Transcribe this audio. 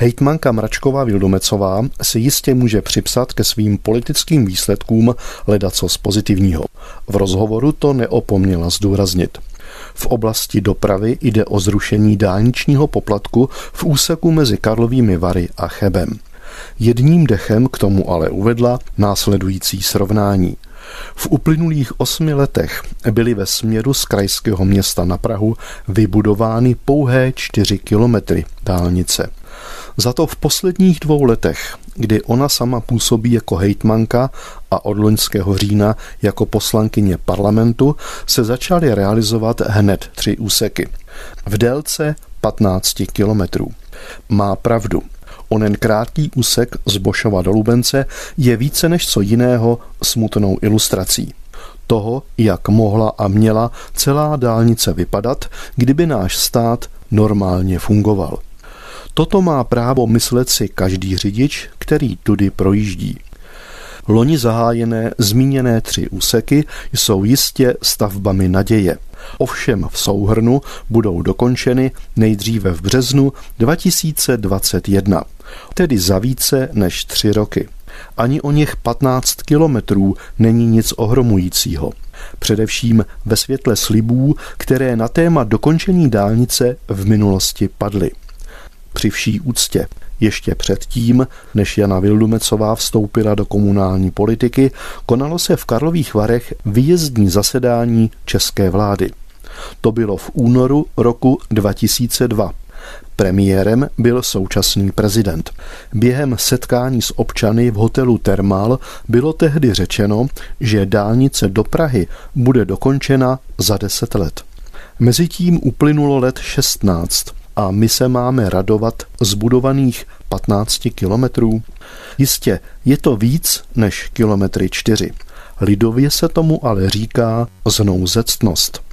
Hejtmanka Mračková Vildomecová si jistě může připsat ke svým politickým výsledkům ledacos pozitivního. V rozhovoru to neopomněla zdůraznit. V oblasti dopravy jde o zrušení dálničního poplatku v úseku mezi Karlovými Vary a Chebem. Jedním dechem k tomu ale uvedla následující srovnání. V uplynulých osmi letech byly ve směru z krajského města na Prahu vybudovány pouhé čtyři kilometry dálnice. Za to v posledních dvou letech, kdy ona sama působí jako hejtmanka a od loňského října jako poslankyně parlamentu, se začaly realizovat hned tři úseky. V délce 15 kilometrů. Má pravdu. Onen krátký úsek z Bošova do Lubence je více než co jiného smutnou ilustrací toho, jak mohla a měla celá dálnice vypadat, kdyby náš stát normálně fungoval. Toto má právo myslet si každý řidič, který tudy projíždí. Loni zahájené zmíněné tři úseky jsou jistě stavbami naděje. Ovšem v souhrnu budou dokončeny nejdříve v březnu 2021, tedy za více než tři roky. Ani o něch 15 kilometrů není nic ohromujícího. Především ve světle slibů, které na téma dokončení dálnice v minulosti padly. Při vší úctě ještě předtím, než Jana Vildumecová vstoupila do komunální politiky, konalo se v Karlových Varech výjezdní zasedání české vlády. To bylo v únoru roku 2002. Premiérem byl současný prezident. Během setkání s občany v hotelu Termal bylo tehdy řečeno, že dálnice do Prahy bude dokončena za deset let. Mezitím uplynulo let 16 a my se máme radovat z budovaných 15 kilometrů? Jistě, je to víc než kilometry čtyři. Lidově se tomu ale říká znouzectnost.